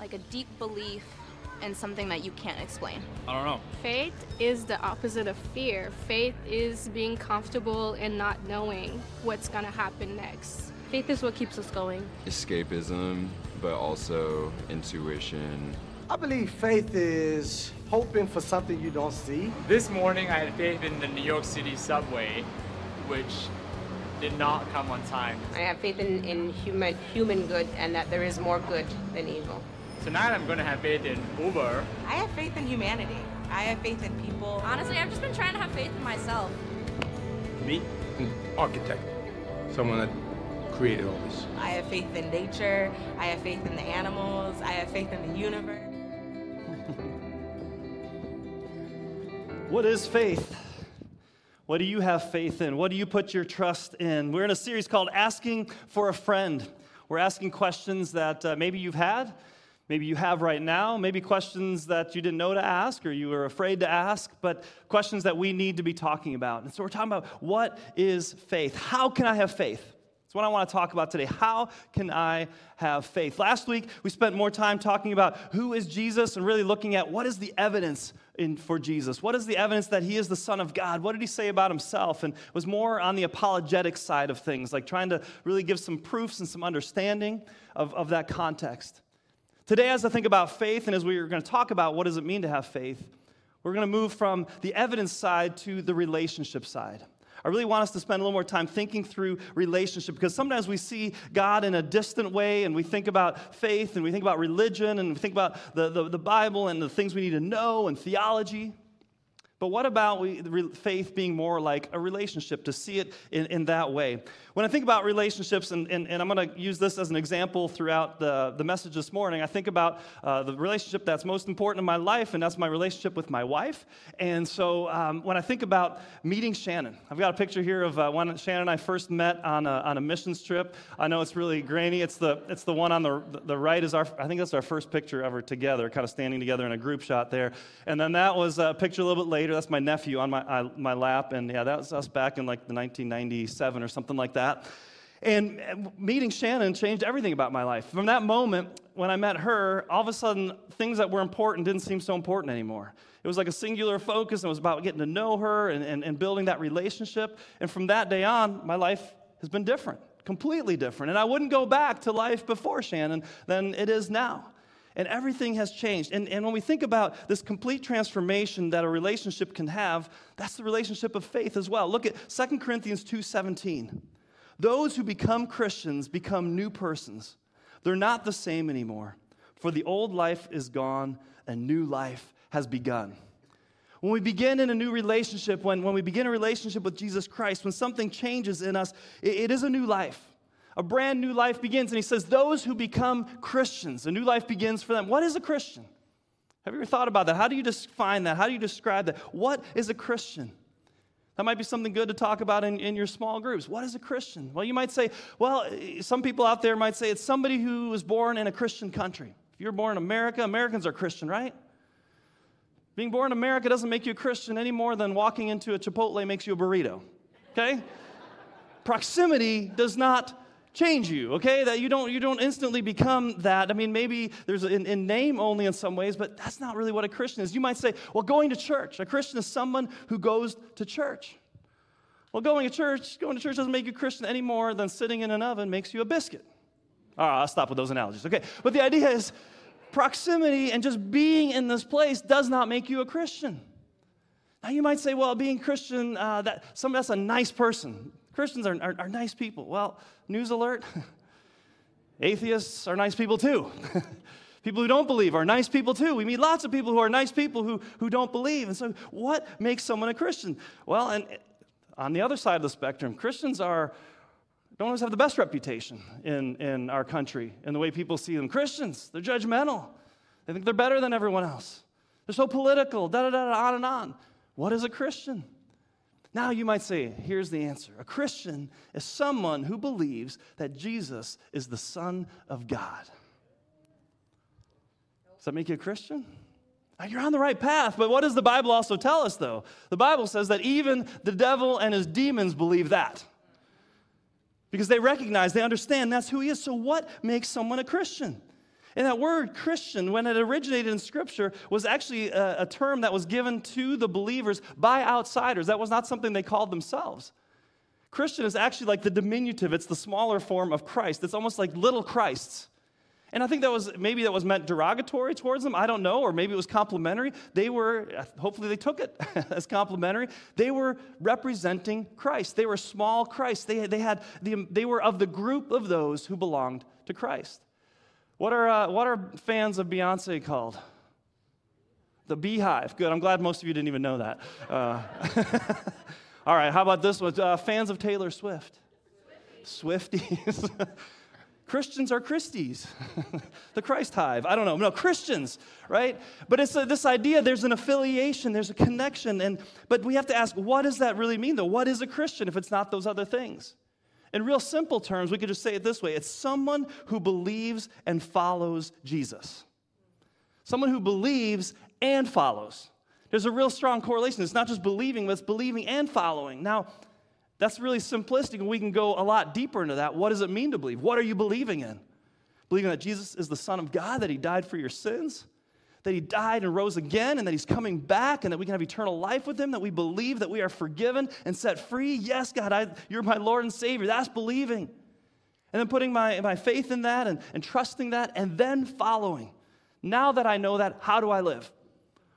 like a deep belief in something that you can't explain. I don't know. Faith is the opposite of fear. Faith is being comfortable and not knowing what's going to happen next. Faith is what keeps us going. Escapism, but also intuition. I believe faith is hoping for something you don't see. This morning I had faith in the New York City subway, which did not come on time. I have faith in, in human human good and that there is more good than evil. Tonight I'm going to have faith in Uber. I have faith in humanity. I have faith in people. Honestly, I've just been trying to have faith in myself. Me? An architect. Someone that created all this. I have faith in nature. I have faith in the animals. I have faith in the universe. What is faith? What do you have faith in? What do you put your trust in? We're in a series called Asking for a Friend. We're asking questions that uh, maybe you've had, maybe you have right now, maybe questions that you didn't know to ask or you were afraid to ask, but questions that we need to be talking about. And so we're talking about what is faith? How can I have faith? That's what I want to talk about today. How can I have faith? Last week, we spent more time talking about who is Jesus and really looking at what is the evidence in, for Jesus. What is the evidence that he is the Son of God? What did he say about himself? And was more on the apologetic side of things, like trying to really give some proofs and some understanding of, of that context. Today, as I think about faith and as we are going to talk about what does it mean to have faith, we're going to move from the evidence side to the relationship side. I really want us to spend a little more time thinking through relationship because sometimes we see God in a distant way and we think about faith and we think about religion and we think about the, the, the Bible and the things we need to know and theology. But what about we, faith being more like a relationship, to see it in, in that way? When I think about relationships, and, and, and I'm going to use this as an example throughout the, the message this morning, I think about uh, the relationship that's most important in my life, and that's my relationship with my wife. And so um, when I think about meeting Shannon, I've got a picture here of uh, when Shannon and I first met on a, on a missions trip. I know it's really grainy. It's the, it's the one on the, the right, is our, I think that's our first picture ever together, kind of standing together in a group shot there. And then that was a picture a little bit later later. That's my nephew on my, uh, my lap. And yeah, that was us back in like the 1997 or something like that. And meeting Shannon changed everything about my life. From that moment, when I met her, all of a sudden, things that were important didn't seem so important anymore. It was like a singular focus, and it was about getting to know her and, and, and building that relationship. And from that day on, my life has been different, completely different. And I wouldn't go back to life before Shannon than it is now and everything has changed. And, and when we think about this complete transformation that a relationship can have, that's the relationship of faith as well. Look at 2 Corinthians 2:17. Those who become Christians become new persons. They're not the same anymore. For the old life is gone and new life has begun. When we begin in a new relationship, when, when we begin a relationship with Jesus Christ, when something changes in us, it, it is a new life a brand new life begins. And he says, Those who become Christians, a new life begins for them. What is a Christian? Have you ever thought about that? How do you define that? How do you describe that? What is a Christian? That might be something good to talk about in, in your small groups. What is a Christian? Well, you might say, well, some people out there might say it's somebody who was born in a Christian country. If you're born in America, Americans are Christian, right? Being born in America doesn't make you a Christian any more than walking into a Chipotle makes you a burrito, okay? Proximity does not change you okay? That you don't you don't instantly become that. I mean maybe there's in, in, name only in some ways but that's not really what a christian is. You might say well going to church. A christian is someone who goes to church. Well going to church going to church doesn't make you a christian any more than sitting in an oven makes you a biscuit. All right i'll stop with those analogies okay? But the idea is proximity and just being in this place does not make you a christian. Now you might say well being christian uh, that some that's a nice person Christians are, are, are nice people. Well, news alert atheists are nice people too. people who don't believe are nice people too. We meet lots of people who are nice people who, who don't believe. And so, what makes someone a Christian? Well, and on the other side of the spectrum, Christians are don't always have the best reputation in, in our country in the way people see them. Christians, they're judgmental. They think they're better than everyone else. They're so political, da da da, da, on and on. What is a Christian? Now you might say, here's the answer. A Christian is someone who believes that Jesus is the Son of God. Does that make you a Christian? Now, you're on the right path, but what does the Bible also tell us, though? The Bible says that even the devil and his demons believe that. Because they recognize, they understand that's who he is. So, what makes someone a Christian? And that word Christian, when it originated in Scripture, was actually a, a, term that was given to the believers by outsiders. That was not something they called themselves. Christian is actually like the diminutive, it's the smaller form of Christ. It's almost like little Christs. And I think that was maybe that was meant derogatory towards them. I don't know, or maybe it was complimentary. They were, hopefully, they took it as complimentary. They were representing Christ. They were small Christ. They, they, had the, they were of the group of those who belonged to Christ. What are, uh, what are fans of Beyonce called? The BeyHive. Good. I'm glad most of you didn't even know that. Uh, all right. How about this one? Uh, fans of Taylor Swift. Swifties. Christians are Christies, the Christ hive. I don't know. No, Christians, right? But it's a, this idea there's an affiliation, there's a connection. And, but we have to ask, what does that really mean, though? What is a Christian if it's not those other things? In real simple terms, we could just say it this way it's someone who believes and follows Jesus. Someone who believes and follows. There's a real strong correlation. It's not just believing, but it's believing and following. Now, that's really simplistic, and we can go a lot deeper into that. What does it mean to believe? What are you believing in? Believing that Jesus is the Son of God, that He died for your sins, that He died and rose again, and that He's coming back, and that we can have eternal life with Him, that we believe that we are forgiven and set free. Yes, God, I, you're my Lord and Savior. That's believing. And then putting my, my faith in that and, and trusting that, and then following. Now that I know that, how do I live?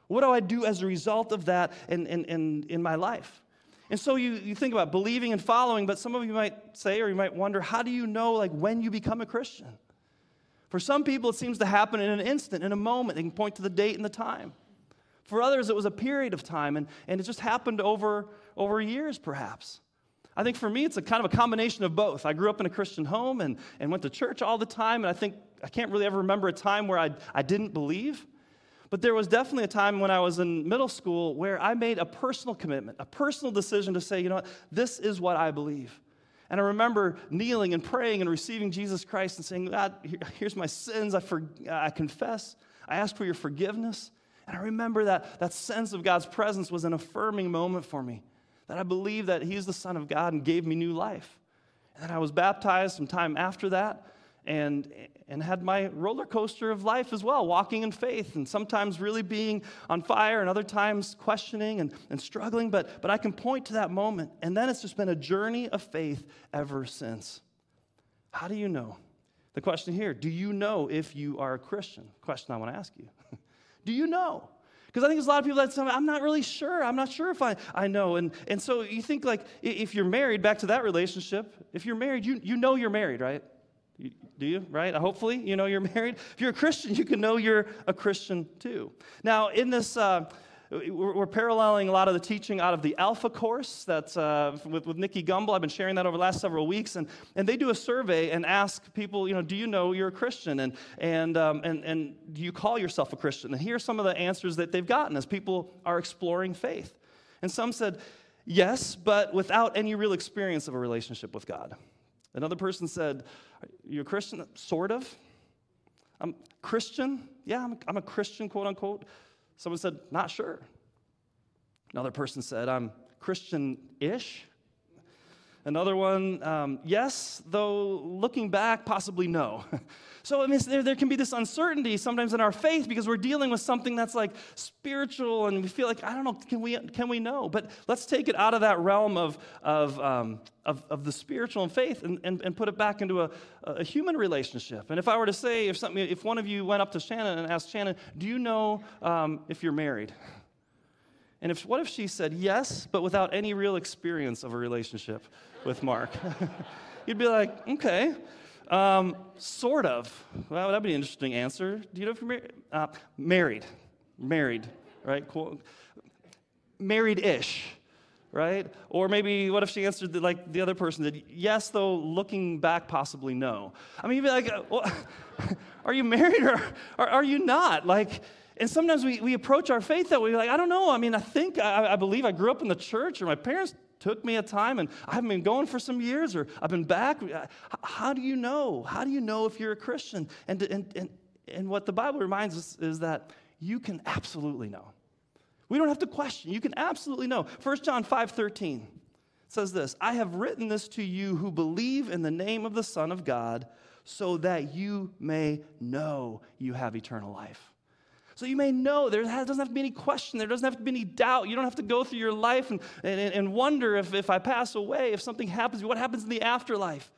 What do I do as a result of that in, in, in, in my life? And so you, you think about believing and following, but some of you might say, or you might wonder, how do you know like when you become a Christian? For some people, it seems to happen in an instant, in a moment. They can point to the date and the time. For others, it was a period of time, and, and it just happened over, over years, perhaps. I think for me, it's a kind of a combination of both. I grew up in a Christian home and, and went to church all the time, and I think I can't really ever remember a time where I, I didn't believe. But there was definitely a time when I was in middle school where I made a personal commitment, a personal decision to say, you know what, this is what I believe. And I remember kneeling and praying and receiving Jesus Christ and saying, God, here's my sins. I, for, I confess. I ask for your forgiveness. And I remember that that sense of God's presence was an affirming moment for me, that I believed that He's the Son of God and gave me new life. And I was baptized some time after that and, and had my roller coaster of life as well, walking in faith and sometimes really being on fire and other times questioning and, and struggling. But, but I can point to that moment. And then it's just been a journey of faith ever since. How do you know? The question here do you know if you are a Christian? Question I want to ask you. do you know? Because I think there's a lot of people that say, I'm not really sure. I'm not sure if I, I know. And, and so you think, like, if you're married, back to that relationship, if you're married, you, you know you're married, right? Do you, right? Hopefully, you know you're married. If you're a Christian, you can know you're a Christian too. Now, in this, uh, we're, paralleling a lot of the teaching out of the Alpha course that's uh, with, with Nicky Gumbel. I've been sharing that over the last several weeks. And, and they do a survey and ask people, you know, do you know you're a Christian? And, and, um, and, and do you call yourself a Christian? And here are some of the answers that they've gotten as people are exploring faith. And some said, yes, but without any real experience of a relationship with God. Another person said, You a Christian? Sort of. I'm Christian. Yeah, I'm, I'm a Christian, quote unquote. Someone said, Not sure. Another person said, I'm Christian ish. Another one, um, yes, though looking back, possibly no. so I mean, there, there can be this uncertainty sometimes in our faith because we're dealing with something that's like spiritual and we feel like, I don't know, can we, can we know? But let's take it out of that realm of, of, um, of, of, the spiritual and faith and, and, and put it back into a, a human relationship. And if I were to say, if, something, if one of you went up to Shannon and asked Shannon, do you know um, if you're married? And if, what if she said yes, but without any real experience of a relationship with Mark? You'd be like, okay, um, sort of. Well, that'd be an interesting answer. Do you know if you're married? Uh, married. Married, right? Cool. Married ish, right? Or maybe what if she answered the, like the other person did? Yes, though looking back, possibly no. I mean, you'd be like, uh, well, are you married or, or are you not? Like, and sometimes we, we approach our faith that way. We're like, I don't know. I mean, I think, I, I believe I grew up in the church, or my parents took me a time, and I haven't been going for some years, or I've been back. How do you know? How do you know if you're a Christian? And, and, and, and what the Bible reminds us is that you can absolutely know. We don't have to question. You can absolutely know. 1 John 5 13 says this I have written this to you who believe in the name of the Son of God so that you may know you have eternal life. So you may know there doesn't have to be any question, there doesn't have to be any doubt. You don't have to go through your life and, and, and wonder if, if I pass away, if something happens, what happens in the afterlife.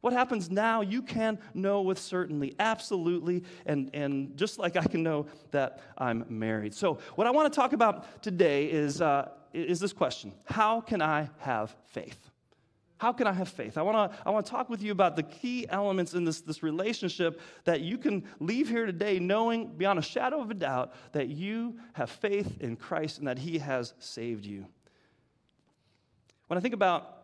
What happens now, you can know with certainty, absolutely, and, and just like I can know that I'm married. So, what I want to talk about today is, uh, is this question How can I have faith? How can I have faith? I want to I want to talk with you about the key elements in this, this relationship that you can leave here today knowing beyond a shadow of a doubt that you have faith in Christ and that He has saved you. When I think about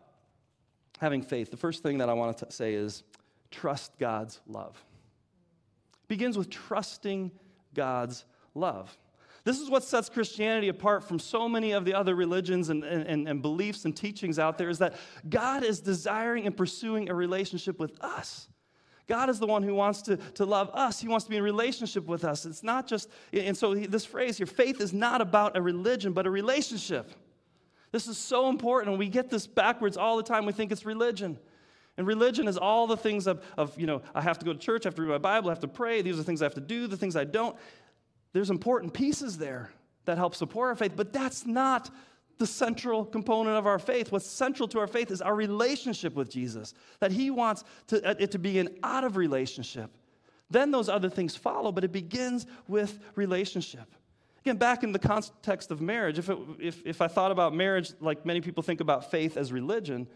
having faith, the first thing that I want to say is trust God's love. It begins with trusting God's love. This is what sets Christianity apart from so many of the other religions and, and, and beliefs and teachings out there is that God is desiring and pursuing a relationship with us. God is the one who wants to, to love us. He wants to be in relationship with us. It's not just, and so this phrase here, faith is not about a religion, but a relationship. This is so important, and we get this backwards all the time. We think it's religion. And religion is all the things of, of, you know, I have to go to church, I have to read my Bible, I have to pray, these are the things I have to do, the things I don't there's important pieces there that help support our faith, but that's not the central component of our faith. What's central to our faith is our relationship with Jesus, that He wants to, uh, it to be an out of relationship. Then those other things follow, but it begins with relationship. Again, back in the context of marriage, if, it, if, if I thought about marriage like many people think about faith as religion,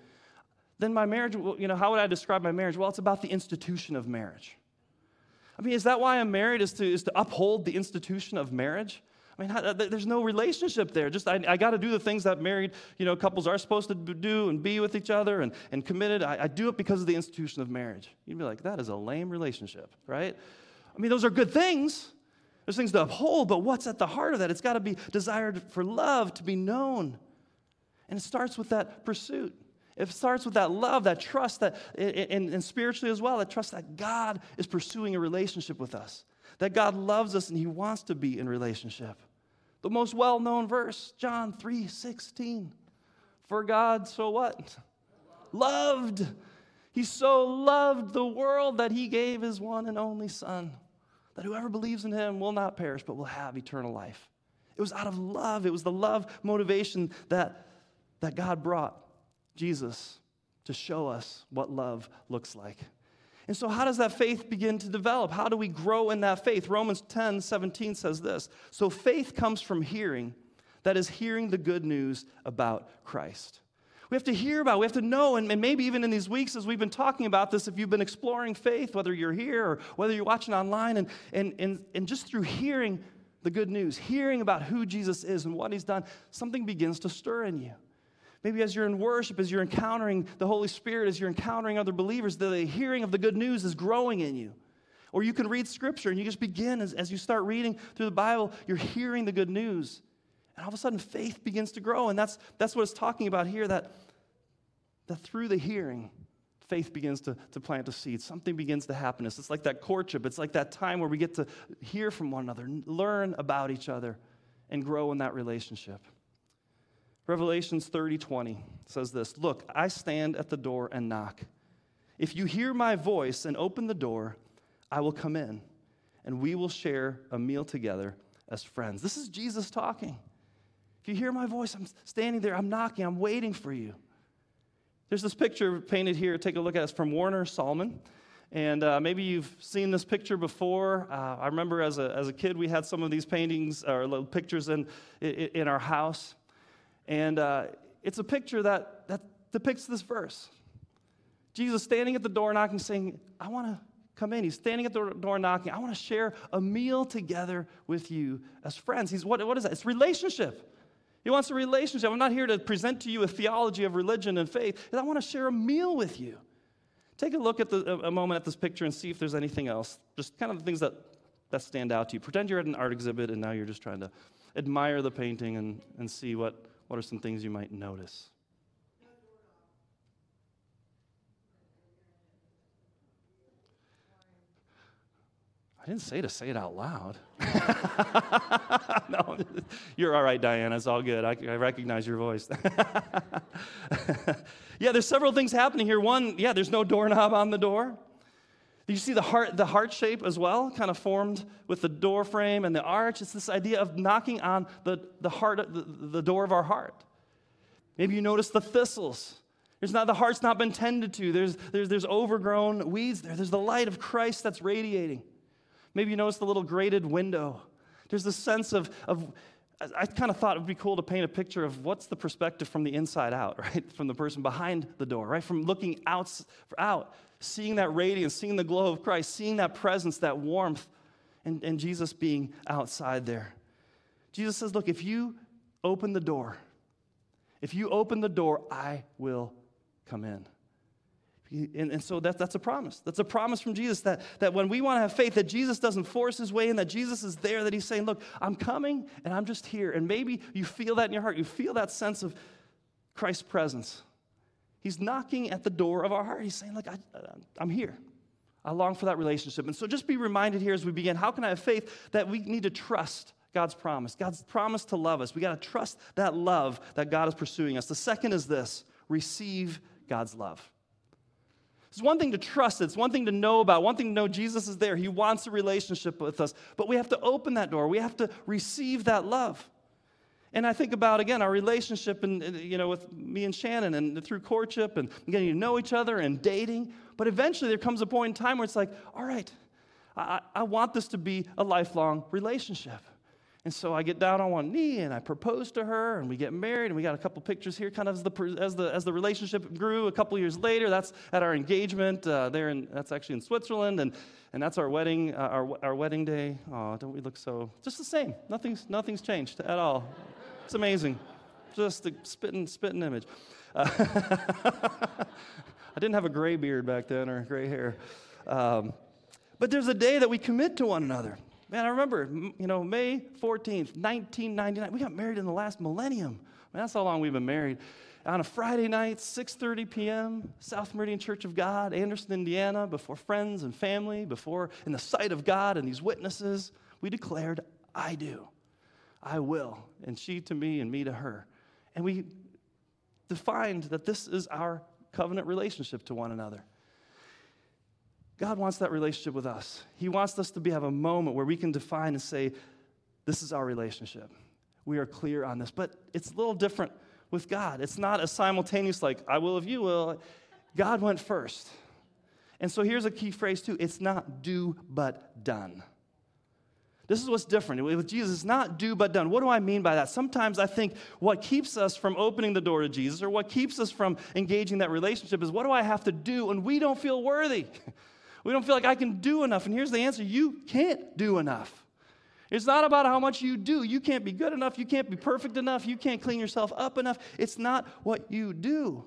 then my marriage, you know, how would I describe my marriage? Well, it's about the institution of marriage. I mean, is that why I'm married, is to, is to uphold the institution of marriage? I mean, there's no relationship there. Just I, I got to do the things that married you know, couples are supposed to do and be with each other and, and committed. I, I do it because of the institution of marriage. You'd be like, that is a lame relationship, right? I mean, those are good things. There's things to uphold, but what's at the heart of that? It's got to be desired for love to be known. And it starts with that pursuit. It starts with that love, that trust, that, and, and spiritually as well, that trust that God is pursuing a relationship with us, that God loves us and He wants to be in relationship. The most well known verse, John 3 16. For God, so what? Loved. He so loved the world that He gave His one and only Son, that whoever believes in Him will not perish but will have eternal life. It was out of love, it was the love motivation that, that God brought Jesus to show us what love looks like. And so, how does that faith begin to develop? How do we grow in that faith? Romans 10 17 says this So, faith comes from hearing, that is, hearing the good news about Christ. We have to hear about, we have to know, and, maybe even in these weeks as we've been talking about this, if you've been exploring faith, whether you're here or whether you're watching online, and, and, and, and just through hearing the good news, hearing about who Jesus is and what he's done, something begins to stir in you. Maybe as you're in worship, as you're encountering the Holy Spirit, as you're encountering other believers, the hearing of the good news is growing in you. Or you can read scripture and you just begin, as, as you start reading through the Bible, you're hearing the good news. And all of a sudden, faith begins to grow. And that's, that's what it's talking about here that, that through the hearing, faith begins to, to plant a seed. Something begins to happen. It's like that courtship. It's like that time where we get to hear from one another, learn about each other, and grow in that relationship. Revelations 30 20 says this Look, I stand at the door and knock. If you hear my voice and open the door, I will come in and we will share a meal together as friends. This is Jesus talking. If you hear my voice, I'm standing there, I'm knocking, I'm waiting for you. There's this picture painted here. Take a look at it. It's from Warner Sallman. And uh, maybe you've seen this picture before. Uh, I remember as a, as a kid, we had some of these paintings or little pictures in, in, in our house. And uh, it's a picture that, that depicts this verse. Jesus standing at the door knocking, saying, I want to come in. He's standing at the door knocking. I want to share a meal together with you as friends. He's what, what is that? It's relationship. He wants a relationship. I'm not here to present to you a theology of religion and faith. I want to share a meal with you. Take a look at the, a moment at this picture and see if there's anything else. Just kind of the things that, that stand out to you. Pretend you're at an art exhibit and now you're just trying to admire the painting and, and see what, what are some things you might notice? I didn't say to say it out loud. no, you're all right, Diana. It's all good. I, I recognize your voice. yeah, there's several things happening here. One, yeah, there's no doorknob on the door. Do you see the heart, the heart shape as well, kind of formed with the door frame and the arch. It's this idea of knocking on the, the heart, the, the door of our heart. Maybe you notice the thistles. There's not the heart's not been tended to. There's, there's, there's overgrown weeds there. There's the light of Christ that's radiating. Maybe you notice the little grated window. There's the sense of, of I kind of thought it would be cool to paint a picture of what's the perspective from the inside out, right? From the person behind the door, right? From looking out, out seeing that radiance, seeing the glow of Christ, seeing that presence, that warmth, and, and Jesus being outside there. Jesus says, Look, if you open the door, if you open the door, I will come in. And, and so that, that's a promise. That's a promise from Jesus that, that when we want to have faith, that Jesus doesn't force his way in, that Jesus is there, that he's saying, Look, I'm coming and I'm just here. And maybe you feel that in your heart. You feel that sense of Christ's presence. He's knocking at the door of our heart. He's saying, Look, I, uh, I'm here. I long for that relationship. And so just be reminded here as we begin how can I have faith that we need to trust God's promise, God's promise to love us. We got to trust that love that God is pursuing us. The second is this receive God's love. It's one thing to trust it's one thing to know about, one thing to know Jesus is there. He wants a relationship with us. But we have to open that door, we have to receive that love. And I think about, again, our relationship and, you know, with me and Shannon and through courtship and getting to know each other and dating. But eventually there comes a point in time where it's like, all right, I, I want this to be a lifelong relationship. And so I get down on one knee and I propose to her and we get married and we got a couple pictures here kind of as the, as the, as the relationship grew a couple years later. That's at our engagement uh, there in, that's actually in Switzerland and, and that's our wedding, uh, our, our wedding day. Oh, don't we look so, just the same. Nothing's, nothing's changed at all. It's amazing. Just a spitting, spitting image. Uh, I didn't have a gray beard back then or gray hair. Um, but there's a day that we commit to one another. Man, I remember, you know, May 14th, 1999. We got married in the last millennium. Man, that's how long we've been married. On a Friday night, 6:30 p.m., South Meridian Church of God, Anderson, Indiana, before friends and family, before in the sight of God and these witnesses, we declared, "I do." I will. And she to me and me to her. And we defined that this is our covenant relationship to one another. God wants that relationship with us. He wants us to be, have a moment where we can define and say, This is our relationship. We are clear on this. But it's a little different with God. It's not a simultaneous, like, I will if you will. God went first. And so here's a key phrase, too it's not do, but done. This is what's different. With Jesus, it's not do but done. What do I mean by that? Sometimes I think what keeps us from opening the door to Jesus or what keeps us from engaging that relationship is what do I have to do? And we don't feel worthy. we don't feel like I can do enough. And here's the answer you can't do enough. It's not about how much you do. You can't be good enough. You can't be perfect enough. You can't clean yourself up enough. It's not what you do.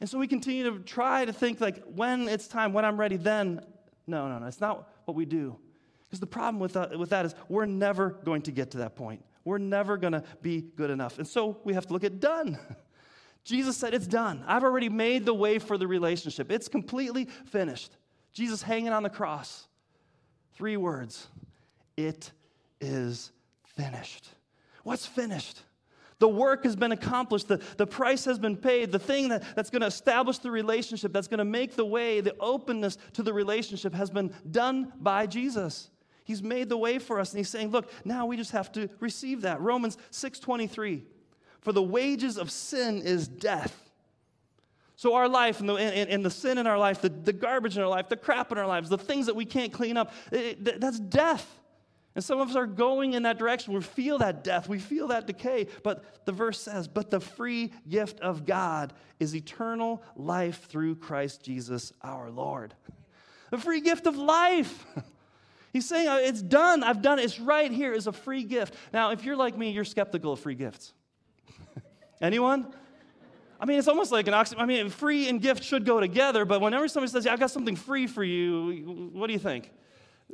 And so we continue to try to think like when it's time, when I'm ready, then. No, no, no. It's not what we do. Because the problem with that, with that is we're never going to get to that point. We're never going to be good enough. And so we have to look at done. Jesus said, It's done. I've already made the way for the relationship, it's completely finished. Jesus hanging on the cross. Three words It is finished. What's finished? The work has been accomplished. The, the price has been paid. The thing that, that's going to establish the relationship, that's going to make the way, the openness to the relationship has been done by Jesus. He's made the way for us, and he's saying, look, now we just have to receive that. Romans 6.23, for the wages of sin is death. So our life and the, and, and the sin in our life, the, the garbage in our life, the crap in our lives, the things that we can't clean up, it, that's death. And some of us are going in that direction. We feel that death, we feel that decay. But the verse says, But the free gift of God is eternal life through Christ Jesus our Lord. The free gift of life. He's saying, uh, It's done. I've done it. It's right here. It's a free gift. Now, if you're like me, you're skeptical of free gifts. Anyone? I mean, it's almost like an oxymoron. I mean, free and gift should go together, but whenever somebody says, yeah, I've got something free for you, what do you think?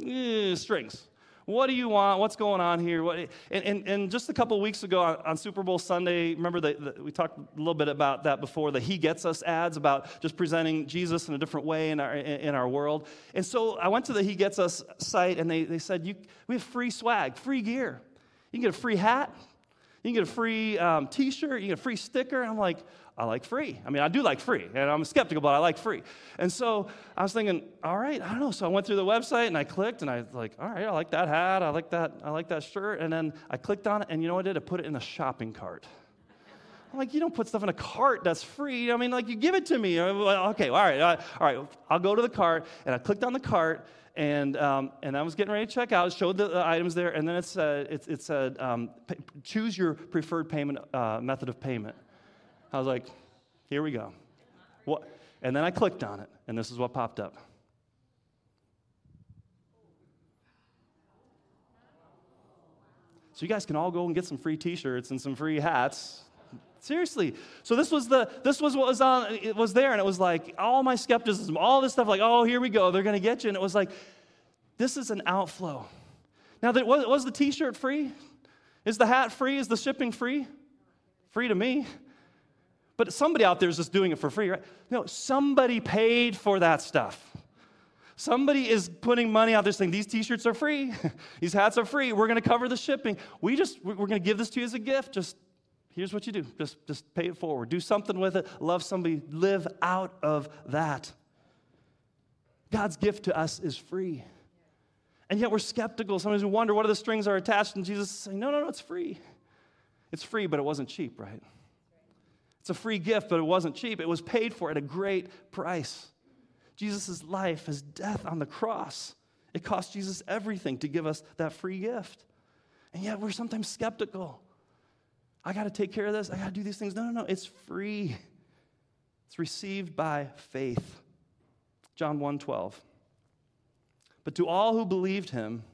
Eh, strings. What do you want? What's going on here? What, and, and, and, just a couple weeks ago on, on, Super Bowl Sunday, remember that we talked a little bit about that before, the He Gets Us ads about just presenting Jesus in a different way in our, in our world. And so I went to the He Gets Us site and they, they said, you, We have free swag, free gear. You can get a free hat, you can get a free um, t shirt, you can get a free sticker. And I'm like, I like free. I mean, I do like free, and I'm skeptical, but I like free. And so I was thinking, all right, I don't know. So I went through the website and I clicked, and I was like, all right, I like that hat, I like that, I like that shirt. And then I clicked on it, and you know what I did? I put it in a shopping cart. I'm like, you don't put stuff in a cart that's free. I mean, like, you give it to me. Okay, all right, all right. I'll go to the cart, and I clicked on the cart, and, um, and I was getting ready to check out, showed the, the items there, and then it said, it, it said um, p- choose your preferred payment uh, method of payment. I was like, here we go. What? And then I clicked on it, and this is what popped up. So you guys can all go and get some free T-shirts and some free hats. Seriously. So this was the this was what was on it was there, and it was like all my skepticism, all this stuff, like, oh, here we go, they're gonna get you. And it was like, this is an outflow. Now, was, was the T-shirt free? Is the hat free? Is the shipping free? Free to me. But somebody out there is just doing it for free, right? No, somebody paid for that stuff. Somebody is putting money out there saying, These t shirts are free. These hats are free. We're going to cover the shipping. We just, we're going to give this to you as a gift. Just here's what you do just, just pay it forward. Do something with it. Love somebody. Live out of that. God's gift to us is free. And yet we're skeptical. Sometimes we wonder what are the strings are attached. And Jesus is saying, No, no, no, it's free. It's free, but it wasn't cheap, right? It's a free gift, but it wasn't cheap. It was paid for at a great price. Jesus' life, his death on the cross, it cost Jesus everything to give us that free gift. And yet we're sometimes skeptical. I got to take care of this. I got to do these things. No, no, no. It's free. It's received by faith. John 1 12. But to all who believed him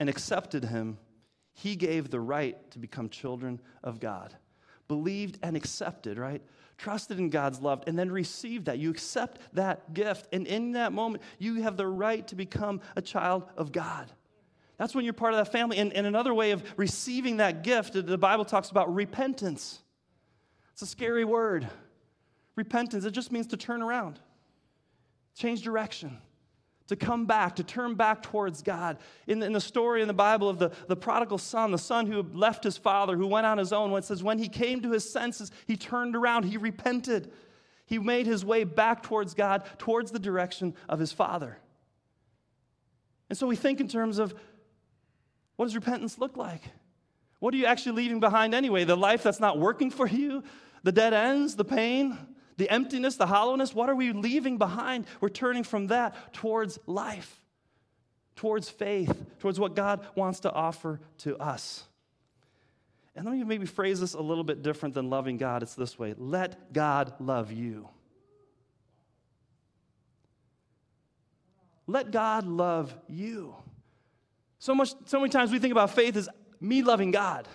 and accepted him, he gave the right to become children of God believed and accepted, right? Trusted in God's love and then received that. You accept that gift. And in that moment, you have the right to become a child of God. That's when you're part of that family. And, and another way of receiving that gift, the Bible talks about repentance. It's a scary word. Repentance, it just means to turn around, change direction to come back, to turn back towards God. In the, in the story in the Bible of the, the prodigal son, the son who left his father, who went on his own, when it says, when he came to his senses, he turned around, he repented. He made his way back towards God, towards the direction of his father. And so we think in terms of what does repentance look like? What are you actually leaving behind anyway? The life that's not working for you? The dead ends? The pain? The emptiness, the hollowness, what are we leaving behind? We're turning from that towards life, towards faith, towards what God wants to offer to us. And let me maybe phrase this a little bit different than loving God. It's this way let God love you. Let God love you. So much, so many times we think about faith as me loving God.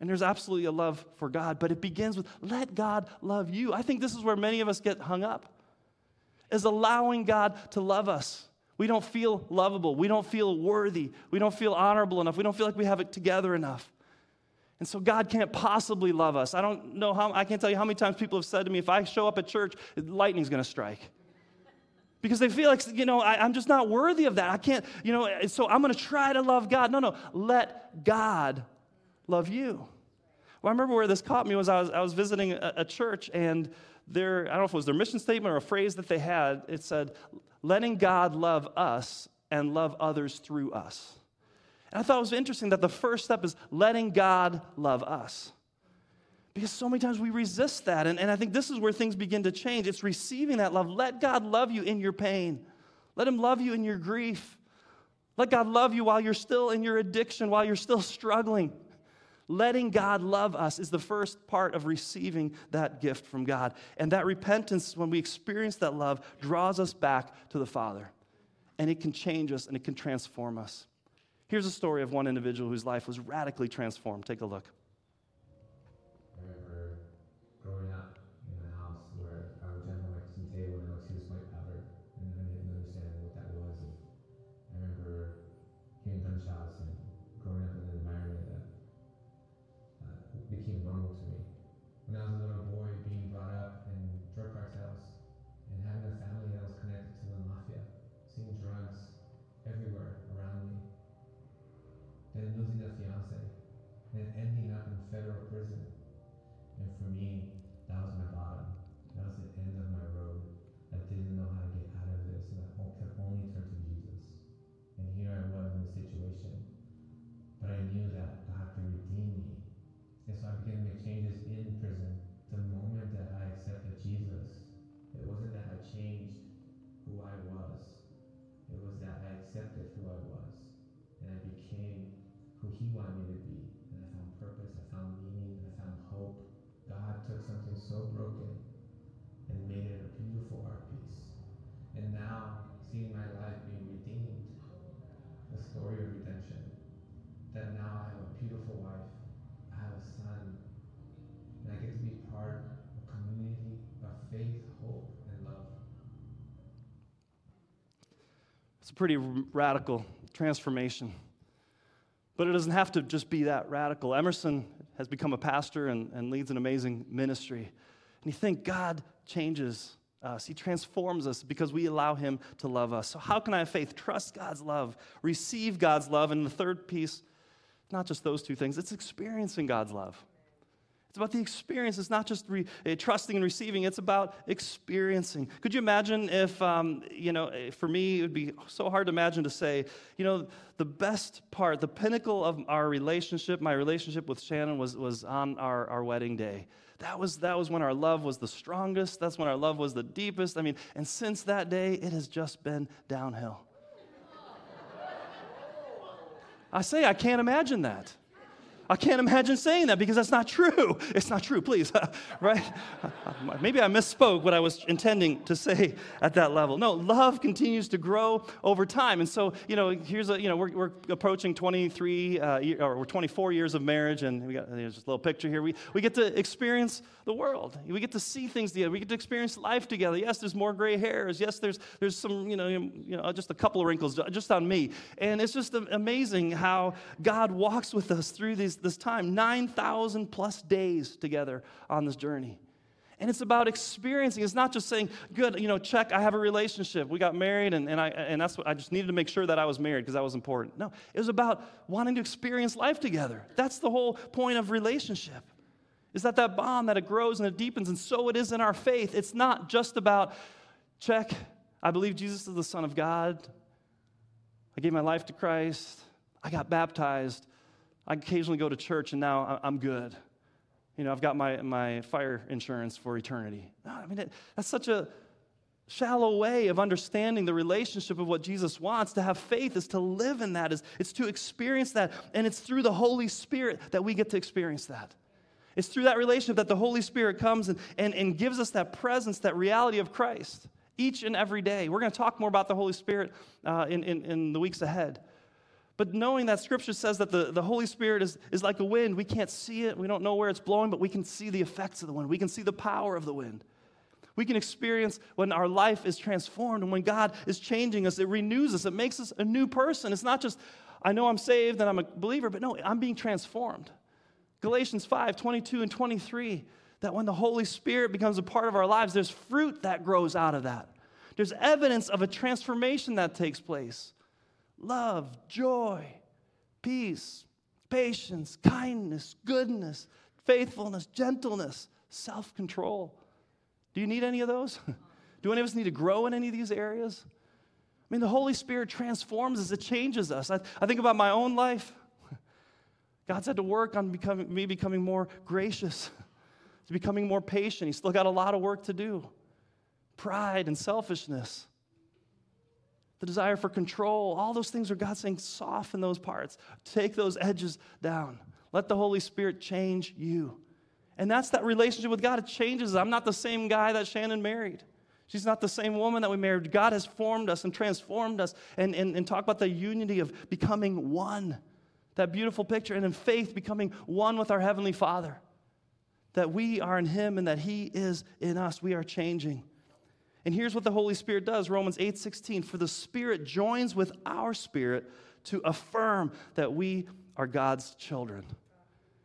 And there's absolutely a love for God, but it begins with let God love you. I think this is where many of us get hung up, is allowing God to love us. We don't feel lovable. We don't feel worthy. We don't feel honorable enough. We don't feel like we have it together enough. And so God can't possibly love us. I don't know how, I can't tell you how many times people have said to me, if I show up at church, lightning's gonna strike. Because they feel like, you know, I, I'm just not worthy of that. I can't, you know, so I'm gonna try to love God. No, no, let God love you. Well, I remember where this caught me was I was, I was visiting a, a church and their, I don't know if it was their mission statement or a phrase that they had, it said, letting God love us and love others through us. And I thought it was interesting that the first step is letting God love us. Because so many times we resist that. And, and I think this is where things begin to change. It's receiving that love. Let God love you in your pain, let Him love you in your grief. Let God love you while you're still in your addiction, while you're still struggling. Letting God love us is the first part of receiving that gift from God. And that repentance, when we experience that love, draws us back to the Father. And it can change us and it can transform us. Here's a story of one individual whose life was radically transformed. Take a look. federal prison. And for me, that was my bottom. That was the end of my road. I didn't know how to get out of this, and I could only turn to Jesus. And here I was in the situation. But I knew that God could redeem me. And so I began to make changes in prison. The moment that I accepted Jesus, it wasn't that I changed who I was. It was that I accepted who I was and I became who he wanted me to be. Took something so broken and made it a beautiful art piece. And now, seeing my life being redeemed, the story of redemption, that now I have a beautiful wife, I have a son, and I get to be part of a community of faith, hope, and love. It's a pretty radical transformation. But it doesn't have to just be that radical. Emerson has become a pastor and, and leads an amazing ministry. And you think God changes us, He transforms us because we allow Him to love us. So, how can I have faith? Trust God's love, receive God's love. And the third piece, not just those two things, it's experiencing God's love. It's about the experience. It's not just re, uh, trusting and receiving, it's about experiencing. Could you imagine if, um, you know, eh, for me, it would be so hard to imagine to say, you know, the best part, the pinnacle of our relationship, my relationship with Shannon was, was on our, our wedding day. That was, that was when our love was the strongest. That's when our love was the deepest. I mean, and since that day, it has just been downhill. I say, I can't imagine that. I can't imagine saying that because that's not true. It's not true, please, right? Maybe I misspoke what I was intending to say at that level. No, love continues to grow over time. And so, you know, here's a, you know, we're, we're approaching 23, uh, or we're 24 years of marriage, and we got, there's just a little picture here. We, we get to experience the world. We get to see things together. We get to experience life together. Yes, there's more gray hairs. Yes, there's, there's some, you know, you know, just a couple of wrinkles just on me. And it's just amazing how God walks with us through these, this time 9,000 plus days together on this journey. And it's about experiencing. It's not just saying, good, you know, check, I have a relationship. We got married, and, and, I, and that's what I just needed to make sure that I was married because that was important. No, it was about wanting to experience life together. That's the whole point of relationship is that that bond that it grows and it deepens and so it is in our faith it's not just about check i believe jesus is the son of god i gave my life to christ i got baptized i occasionally go to church and now i'm good. You know i've got my, my fire insurance for eternity. I mean it, that's such a shallow way of understanding the relationship of what jesus wants. To have faith is to live in that is it's to experience that. And it's through the holy spirit that we get to experience that. It's through that relationship that the Holy Spirit comes and, and, and gives us that presence, that reality of Christ each and every day. We're going to talk more about the Holy Spirit uh, in, in, in the weeks ahead. But knowing that Scripture says that the, the Holy Spirit is, is like a wind, we can't see it, we don't know where it's blowing, but we can see the effects of the wind. We can see the power of the wind. We can experience when our life is transformed and when God is changing us, it renews us, it makes us a new person. It's not just, I know I'm saved and I'm a believer, but no, I'm being transformed. Galatians 5 22 and 23, that when the Holy Spirit becomes a part of our lives, there's fruit that grows out of that. There's evidence of a transformation that takes place love, joy, peace, patience, kindness, goodness, faithfulness, gentleness, self control. Do you need any of those? Do any of us need to grow in any of these areas? I mean, the Holy Spirit transforms us, it changes us. I, I think about my own life. God's had to work on becoming, me becoming more gracious, to becoming more patient. He's still got a lot of work to do. Pride and selfishness, the desire for control, all those things are God saying, soften those parts, take those edges down. Let the Holy Spirit change you. And that's that relationship with God. It changes. I'm not the same guy that Shannon married. She's not the same woman that we married. God has formed us and transformed us and, and, and talk about the unity of becoming one that beautiful picture, and in faith becoming one with our Heavenly Father. That we are in Him and that He is in us. We are changing. And here's what the Holy Spirit does Romans 8 16. For the Spirit joins with our spirit to affirm that we are God's children.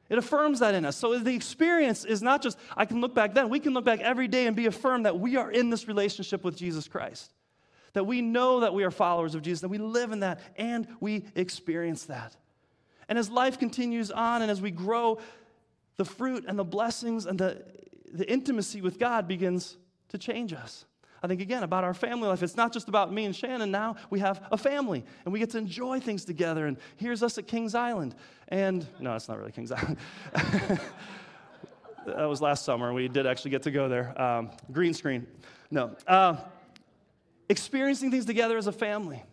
It affirms that in us. So the experience is not just, I can look back then, we can look back every day and be affirmed that we are in this relationship with Jesus Christ. That we know that we are followers of Jesus, that we live in that, and we experience that. And as life continues on and as we grow, the fruit and the blessings and the, the intimacy with God begins to change us. I think again about our family life. It's not just about me and Shannon. Now we have a family and we get to enjoy things together. And here's us at Kings Island. And no, it's not really Kings Island. that was last summer. We did actually get to go there. Um, green screen. No. Uh, experiencing things together as a family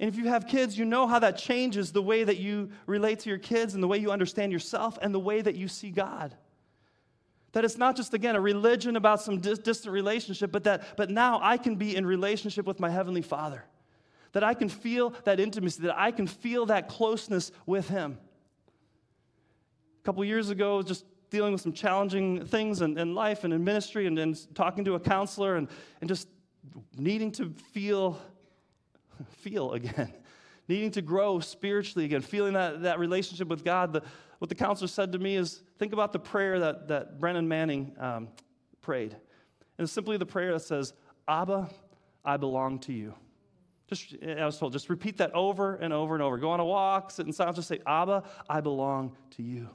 And if you have kids, you know how that changes the way that you relate to your kids and the way you understand yourself and the way that you see God. That it's not just, again, a religion about some dis- distant relationship, but that but now I can be in relationship with my Heavenly Father. That I can feel that intimacy, that I can feel that closeness with Him. A couple years ago, just dealing with some challenging things in, in life and in ministry, and, and talking to a counselor, and, and just needing to feel feel again, needing to grow spiritually again, feeling that, that relationship with God. The, what the counselor said to me is think about the prayer that, that Brennan Manning um, prayed. And it's simply the prayer that says, Abba, I belong to you. Just, I was told, just repeat that over and over and over. Go on a walk, sit in silence, just say, Abba, I belong to you.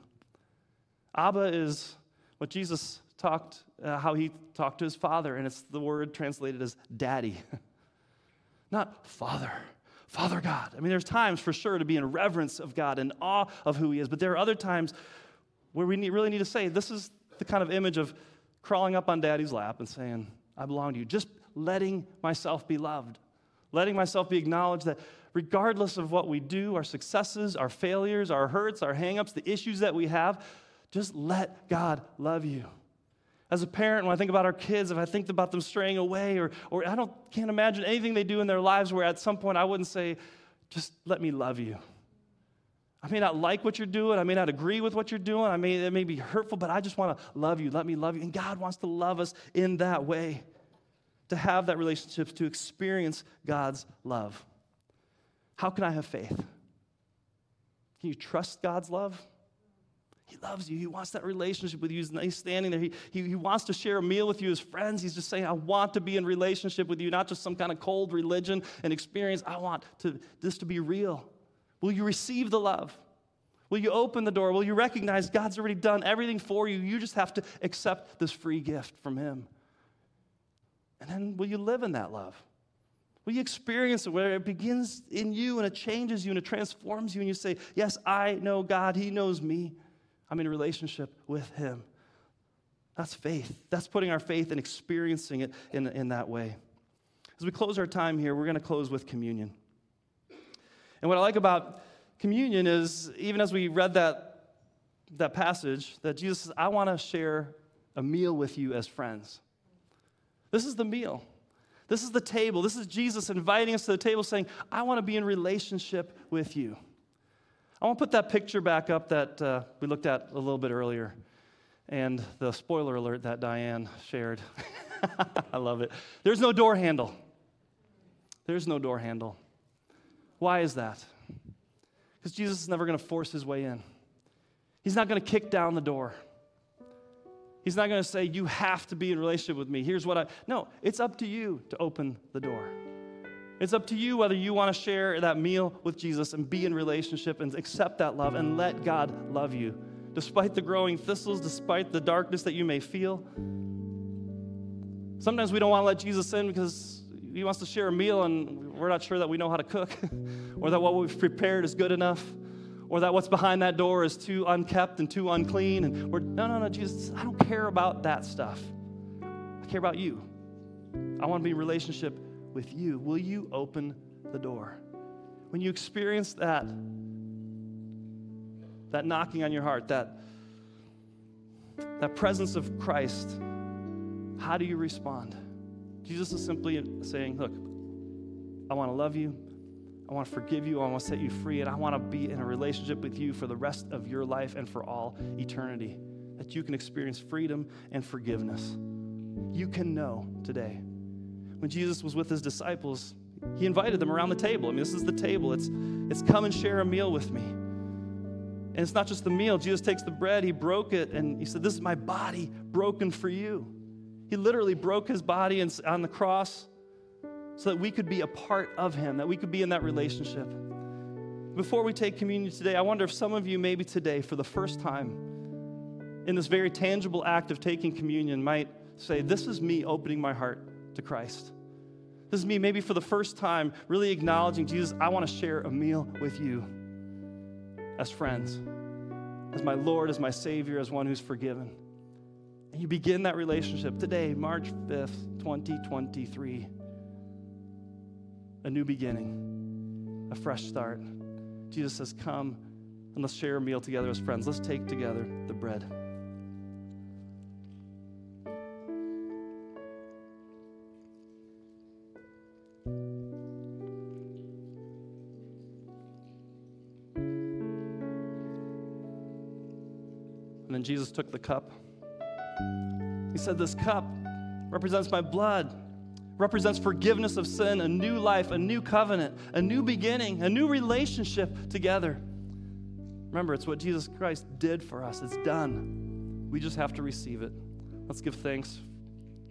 Abba is what Jesus talked, uh, how he talked to his father, and it's the word translated as daddy. Not Father. Father God. I mean, there's times for sure to be in reverence of God and awe of who He is, but there are other times where we need, really need to say, this is the kind of image of crawling up on daddy's lap and saying, I belong to you. Just letting myself be loved, letting myself be acknowledged that regardless of what we do, our successes, our failures, our hurts, our hangups, the issues that we have, just let God love you. As a parent, when I think about our kids, if I think about them straying away, or, or I don't, can't imagine anything they do in their lives where at some point I wouldn't say, just let me love you. I may not like what you're doing. I may not agree with what you're doing. I may, it may be hurtful, but I just want to love you. Let me love you. And God wants to love us in that way, to have that relationship, to experience God's love. How can I have faith? Can you trust God's love? He loves you. He wants that relationship with you. He's standing there. He, he, he, wants to share a meal with you as friends. He's just saying, I want to be in relationship with you, not just some kind of cold religion and experience. I want to, this to be real. Will you receive the love? Will you open the door? Will you recognize God's already done everything for you? You just have to accept this free gift from Him. And then will you live in that love? Will you experience it where it begins in you and it changes you and it transforms you and you say, Yes, I know God, He knows me. I'm in relationship with Him. That's faith. That's putting our faith and experiencing it in, in that way. As we close our time here, we're going to close with communion. And what I like about communion is, even as we read that, that passage, that Jesus says, I want to share a meal with you as friends. This is the meal. This is the table. This is Jesus inviting us to the table saying, I want to be in relationship with you. I want to put that picture back up that uh, we looked at a little bit earlier and the spoiler alert that Diane shared. I love it. There's no door handle. There's no door handle. Why is that? Because Jesus is never going to force his way in. He's not going to kick down the door. He's not going to say, You have to be in relationship with me. Here's what I. No, it's up to you to open the door. It's up to you whether you want to share that meal with Jesus and be in relationship and accept that love and let God love you. Despite the growing thistles, despite the darkness that you may feel. Sometimes we don't want to let Jesus in because he wants to share a meal and we're not sure that we know how to cook or that what we've prepared is good enough or that what's behind that door is too unkept and too unclean and we're no no no Jesus I don't care about that stuff. I care about you. I want to be in relationship with you, will you open the door? When you experience that, that knocking on your heart, that, that presence of Christ, how do you respond? Jesus is simply saying, Look, I want to love you. I want to forgive you. I want to set you free. And I want to be in a relationship with you for the rest of your life and for all eternity. That you can experience freedom and forgiveness. You can know today when Jesus was with his disciples, he invited them around the table. I mean, this is the table. It's, it's come and share a meal with me. And it's not just the meal. Jesus takes the bread, he broke it, and he said, This is my body broken for you. He literally broke his body on the cross so that we could be a part of him, that we could be in that relationship. Before we take communion today, I wonder if some of you, maybe today, for the first time, in this very tangible act of taking communion, might say, This is me opening my heart to Christ. This is me, maybe for the first time, really acknowledging Jesus, I want to share a meal with you as friends, as my Lord, as my Savior, as one who's forgiven. And you begin that relationship today, March 5th, 2023. A new beginning. a fresh start. Jesus says, Come and let's share a meal together as friends. Let's take together the bread. Then Jesus took the cup. He said, This cup represents my blood, represents forgiveness of sin, a new life, a new covenant, a new beginning, a new relationship together. Remember, it's what Jesus Christ did for us. It's done. We just have to receive it. Let's give thanks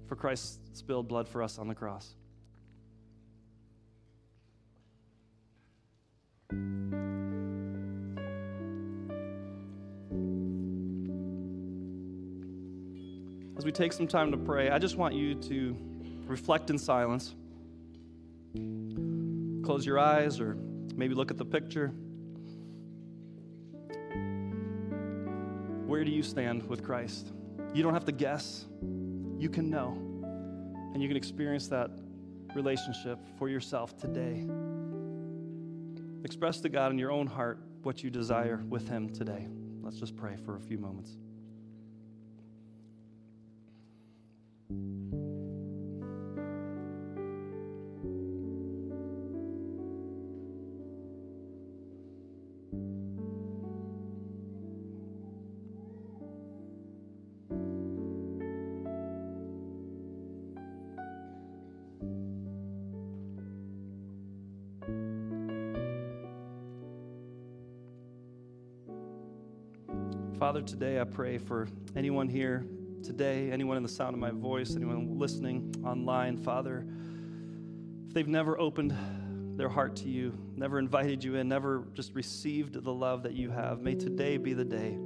for Christ's spilled blood for us on the cross. We take some time to pray, I just want you to reflect in silence. Close your eyes or maybe look at the picture. Where do you stand with Christ? You don't have to guess, you can know. And you can experience that relationship for yourself today. Express to God in your own heart what you desire with Him today. Let's just pray for a few moments. Father, today I pray for anyone here today, anyone in the sound of my voice, anyone listening online, Father, if they've never opened their heart to you, never invited you in, never just received the love that you have, may today be the day,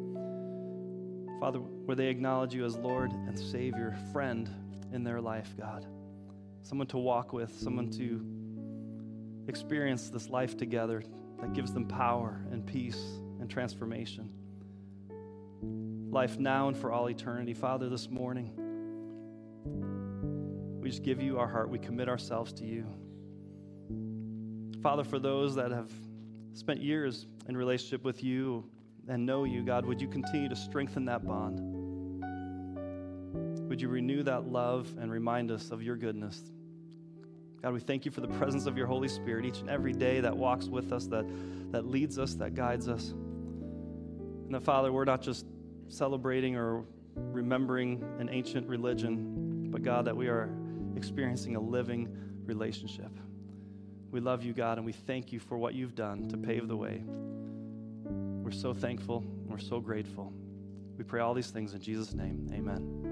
Father, where they acknowledge you as Lord and Savior, friend in their life, God. Someone to walk with, someone to experience this life together that gives them power and peace and transformation life now and for all eternity. Father, this morning, we just give you our heart. We commit ourselves to you. Father, for those that have spent years in relationship with you and know you, God, would you continue to strengthen that bond? Would you renew that love and remind us of your goodness? God, we thank you for the presence of your Holy Spirit each and every day that walks with us, that, that leads us, that guides us. And that, Father, we're not just celebrating or remembering an ancient religion, but God, that we are experiencing a living relationship. We love you, God, and we thank you for what you've done to pave the way. We're so thankful. We're so grateful. We pray all these things in Jesus' name. Amen.